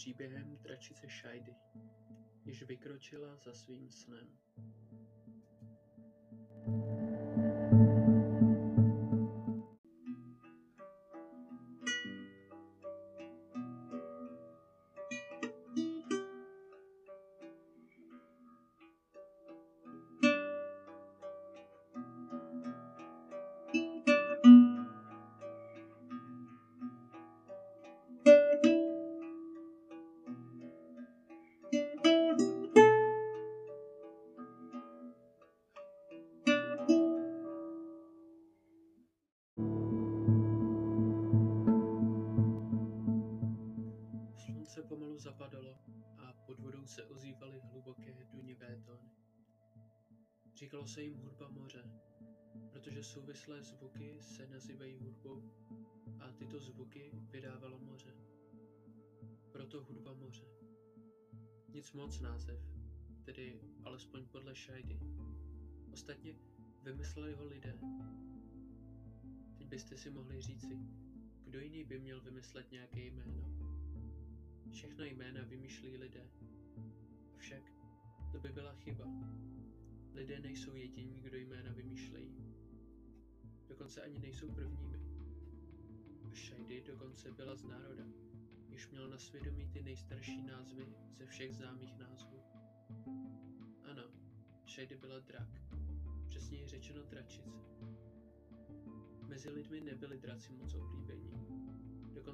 příběhem dračice Šajdy, již vykročila za svým snem. Slunce se ozývaly hluboké dunivé tóny. Říkalo se jim hudba moře, protože souvislé zvuky se nazývají hudbou a tyto zvuky vydávalo moře. Proto hudba moře. Nic moc název, tedy alespoň podle Šajdy. Ostatně vymysleli ho lidé. Teď byste si mohli říci, kdo jiný by měl vymyslet nějaké jméno. Všechna jména vymýšlí lidé. Avšak to by byla chyba. Lidé nejsou jediní, kdo jména vymýšlejí. Dokonce ani nejsou prvními. A Šajdy dokonce byla z národa, již měl na svědomí ty nejstarší názvy ze všech známých názvů. Ano, Šajdy byla drak, přesněji řečeno dračice. Mezi lidmi nebyli draci moc oblíbení.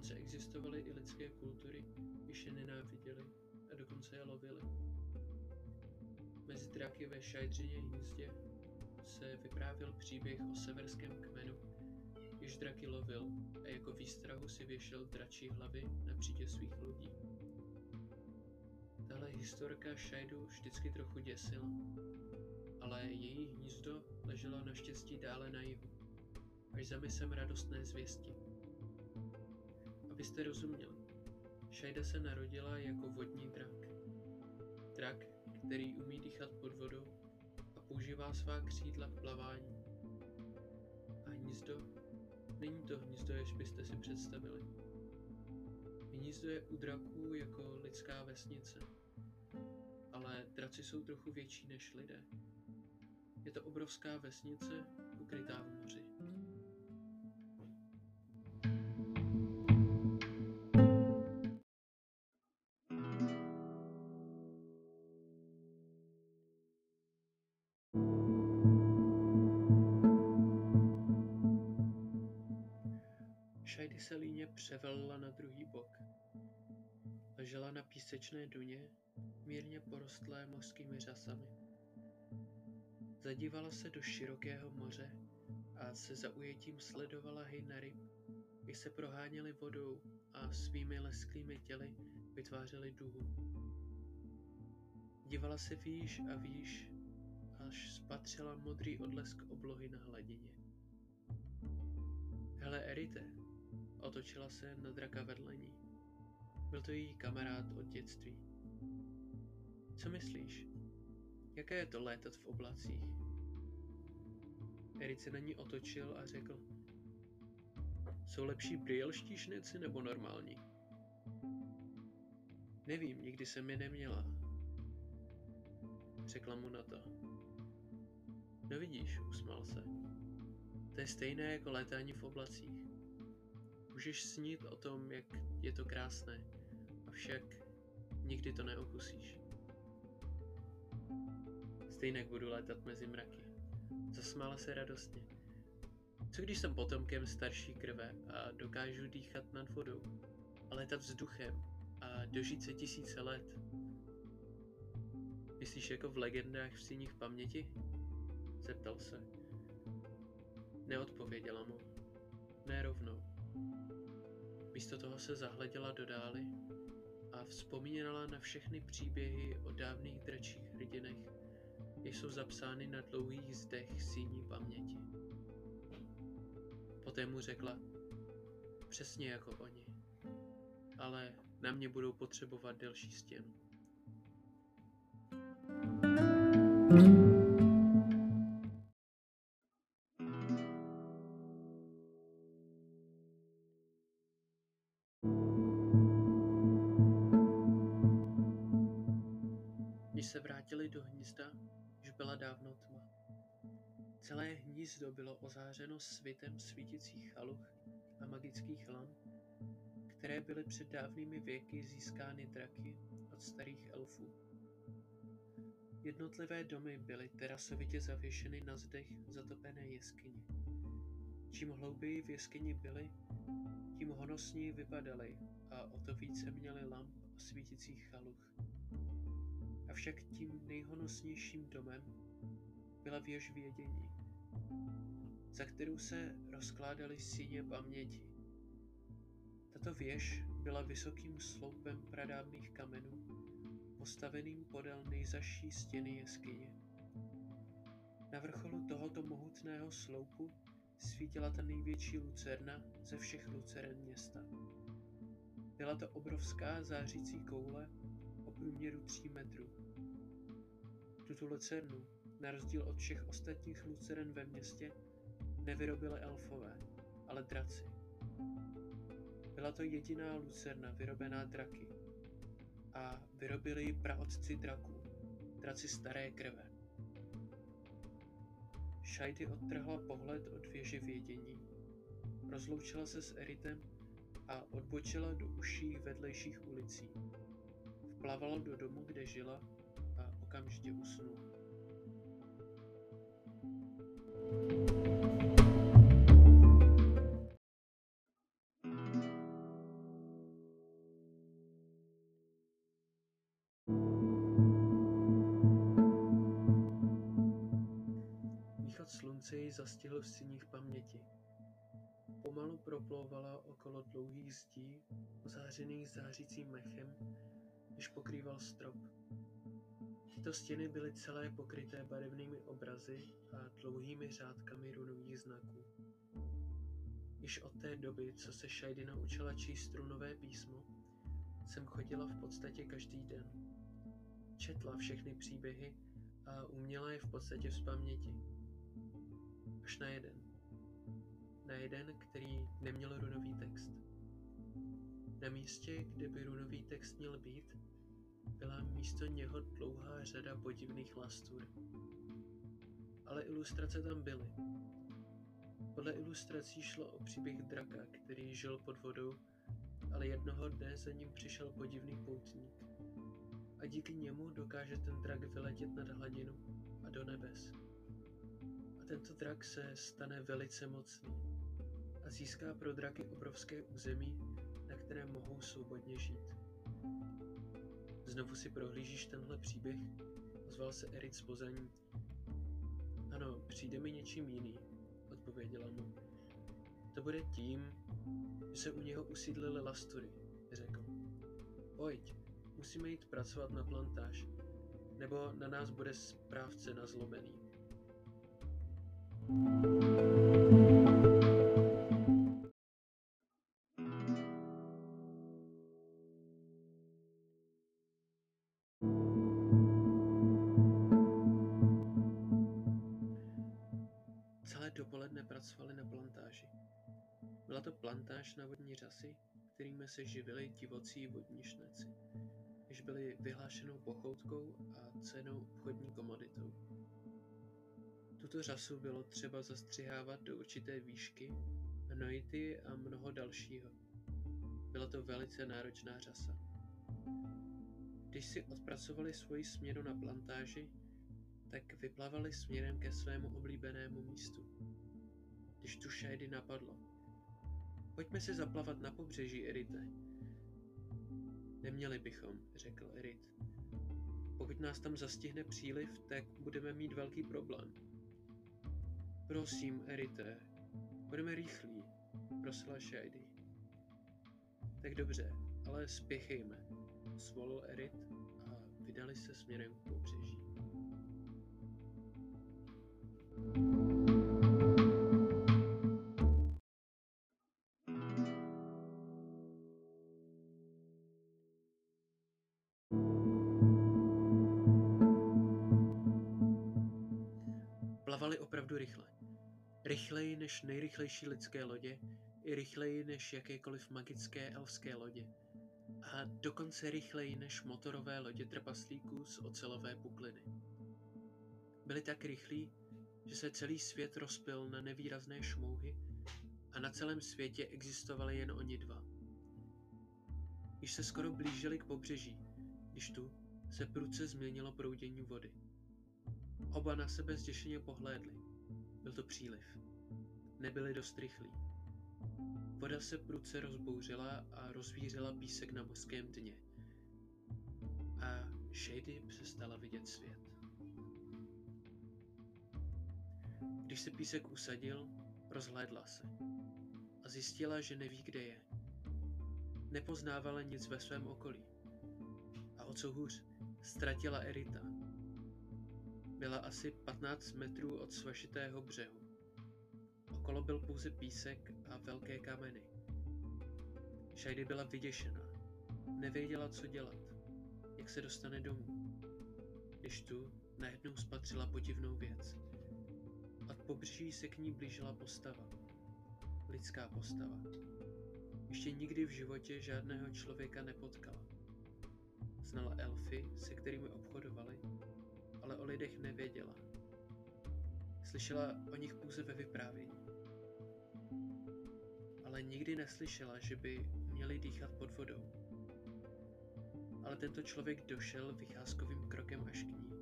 Dokonce existovaly i lidské kultury, jež je nenáviděli a dokonce je lovili. Mezi draky ve Šajdřině hnízdě se vyprávěl příběh o severském kmenu, jež draky lovil a jako výstrahu si věšel dračí hlavy na přídě svých lodí. Tahle historka Šajdu vždycky trochu děsila, ale její hnízdo leželo naštěstí dále na jihu, až za misem radostné zvěsti. Abyste rozuměli, Šajda se narodila jako vodní drak. Drak, který umí dýchat pod vodou a používá svá křídla k plavání. A hnízdo? Není to hnízdo, jež byste si představili. Hnízdo je u draků jako lidská vesnice, ale draci jsou trochu větší než lidé. Je to obrovská vesnice ukrytá v moři. Šajdy se líně převelila na druhý bok. Ležela na písečné duně, mírně porostlé mořskými řasami. Zadívala se do širokého moře a se zaujetím sledovala hejna ryb, jak se proháněly vodou a svými lesklými těly vytvářely duhu. Dívala se výš a výš, až spatřila modrý odlesk oblohy na hladině. Hele, Erite, otočila se na draka vedle ní. Byl to její kamarád od dětství. Co myslíš? Jaké je to létat v oblacích? Erik se na ní otočil a řekl. Jsou lepší brýlští šnici nebo normální? Nevím, nikdy jsem je neměla. Řekla mu na to. No vidíš, usmál se. To je stejné jako létání v oblacích. Můžeš snít o tom, jak je to krásné, avšak nikdy to neokusíš. Stejně budu létat mezi mraky. Zasmála se radostně. Co když jsem potomkem starší krve a dokážu dýchat nad vodou a létat vzduchem a dožít se tisíce let? Myslíš jako v legendách v síních paměti? Zeptal se. Neodpověděla mu. Místo toho se zahleděla do dály a vzpomínala na všechny příběhy o dávných dračích hrdinech, jež jsou zapsány na dlouhých zdech síní paměti. Poté mu řekla, přesně jako oni, ale na mě budou potřebovat delší stěnu. Vrátili do hnízda, již byla dávno tma. Celé hnízdo bylo ozářeno svitem svítících chaluch a magických lamp, které byly před dávnými věky získány draky od starých elfů. Jednotlivé domy byly terasovitě zavěšeny na zdech zatopené jeskyně. Čím hlouběji v jeskyni byly, tím honosněji vypadaly a o to více měly lamp a svítících chaluch. Avšak tím nejhonosnějším domem byla věž vědění, za kterou se rozkládaly síně paměti. Tato věž byla vysokým sloupem pradávných kamenů, postaveným podél nejzaší stěny jeskyně. Na vrcholu tohoto mohutného sloupu svítila ta největší lucerna ze všech luceren města. Byla to obrovská zářící koule o průměru 3 metrů. Tuto lucernu, na rozdíl od všech ostatních luceren ve městě, nevyrobili elfové, ale draci. Byla to jediná lucerna vyrobená draky a vyrobili ji praotci draků, draci staré krve. Shaidy odtrhla pohled od věže vědění, rozloučila se s Eritem a odbočila do užších vedlejších ulicí. Vplavala do domu, kde žila okamžitě usnula. Východ slunce ji zastihl v síních paměti. Pomalu proplouvala okolo dlouhých zdí, ozářených zářícím mechem, než pokrýval strop. Tyto stěny byly celé pokryté barevnými obrazy a dlouhými řádkami runových znaků. Již od té doby, co se Shady naučila číst runové písmo, jsem chodila v podstatě každý den. Četla všechny příběhy a uměla je v podstatě z paměti. Až na jeden. Na jeden, který neměl runový text. Na místě, kde by runový text měl být, byla místo něho dlouhá řada podivných lastur. Ale ilustrace tam byly. Podle ilustrací šlo o příběh draka, který žil pod vodou, ale jednoho dne za ním přišel podivný poutník. A díky němu dokáže ten drak vyletět nad hladinu a do nebes. A tento drak se stane velice mocný a získá pro draky obrovské území, na kterém mohou svobodně žít. Znovu si prohlížíš tenhle příběh? Ozval se Erit z pozaní. Ano, přijde mi něčím jiný, odpověděla mu. To bude tím, že se u něho usídlily lastury, řekl. Pojď, musíme jít pracovat na plantáž, nebo na nás bude správce nazlobený. Celé pracovali na plantáži. Byla to plantáž na vodní řasy, kterými se živili divocí vodní šneci, jež byly vyhlášenou pochoutkou a cenou obchodní komoditou. Tuto řasu bylo třeba zastřihávat do určité výšky, hnojit ji a mnoho dalšího. Byla to velice náročná řasa. Když si odpracovali svoji směnu na plantáži, tak vyplavali směrem ke svému oblíbenému místu. Když tu Shady napadlo. Pojďme se zaplavat na pobřeží, Erite. Neměli bychom, řekl Erit. Pokud nás tam zastihne příliv, tak budeme mít velký problém. Prosím, Erite, budeme rychlí, prosila Shady. Tak dobře, ale spěchejme, svolil Erit a vydali se směrem k pobřeží. Plavali opravdu rychle. Rychleji než nejrychlejší lidské lodě, i rychleji než jakékoliv magické elfské lodě. A dokonce rychleji než motorové lodě trpaslíků z ocelové pukliny. Byli tak rychlí, že se celý svět rozpil na nevýrazné šmouhy a na celém světě existovali jen oni dva. Když se skoro blížili k pobřeží, když tu se prudce změnilo proudění vody. Oba na sebe zděšeně pohlédli. Byl to příliv. Nebyli dost rychlí. Voda se prudce rozbouřila a rozvířila písek na mořském dně. A Shady přestala vidět svět. Když se písek usadil, rozhlédla se a zjistila, že neví, kde je. Nepoznávala nic ve svém okolí. A o co hůř, ztratila Erita. Byla asi 15 metrů od svašitého břehu. Okolo byl pouze písek a velké kameny. Shady byla vyděšená. Nevěděla, co dělat, jak se dostane domů. Když tu najednou spatřila podivnou věc. Od pobřeží se k ní blížila postava. Lidská postava. Ještě nikdy v životě žádného člověka nepotkala. Znala elfy, se kterými obchodovali, ale o lidech nevěděla. Slyšela o nich pouze ve vyprávění. Ale nikdy neslyšela, že by měli dýchat pod vodou. Ale tento člověk došel vycházkovým krokem až k ní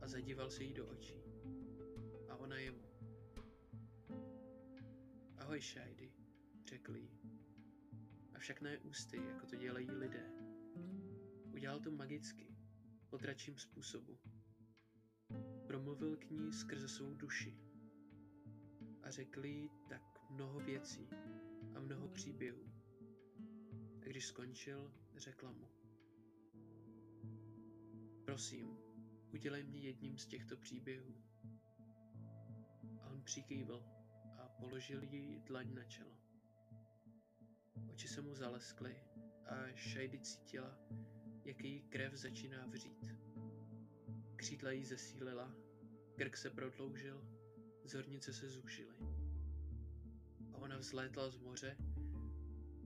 a zadíval se jí do očí. A ona jemu. Ahoj, Shady, řekl jí. Avšak ne ústy, jako to dělají lidé. Udělal to magicky, po dračím způsobu. Promluvil k ní skrze svou duši a řekl jí tak mnoho věcí a mnoho příběhů. A když skončil, řekla mu. Prosím, udělej mě jedním z těchto příběhů. A on přikývl a položil jí dlaň na čelo. Oči se mu zaleskly a Shady cítila, jak její krev začíná vřít. Křídla jí zesílila, krk se prodloužil, zornice se zúžily. A ona vzlétla z moře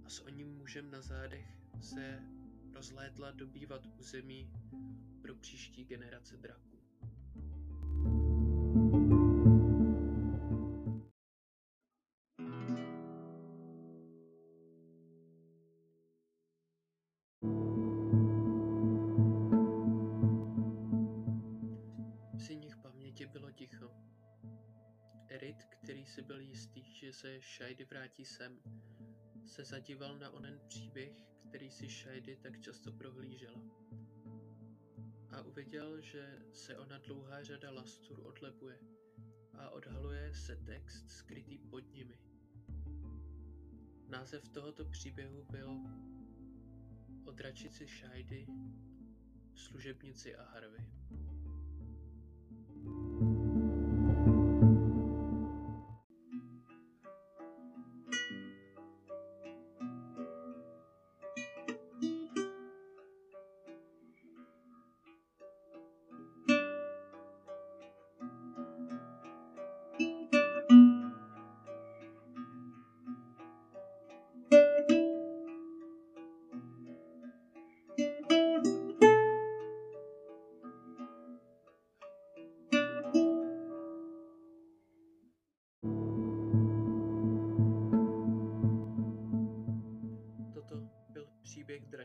a s oním mužem na zádech se rozlétla dobývat území pro příští generace draků. Že se Shady vrátí sem, se zadíval na onen příběh, který si Shady tak často prohlížela. A uviděl, že se ona dlouhá řada lastur odlepuje a odhaluje se text skrytý pod nimi. Název tohoto příběhu byl o dračici Shady, služebnici a Harvey.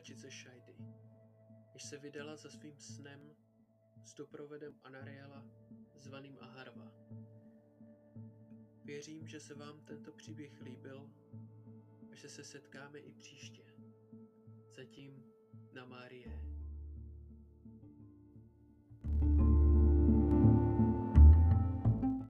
Dračice Shady, když se vydala za svým snem s doprovedem Anariela zvaným Aharva. Věřím, že se vám tento příběh líbil a že se setkáme i příště. Zatím na Márie.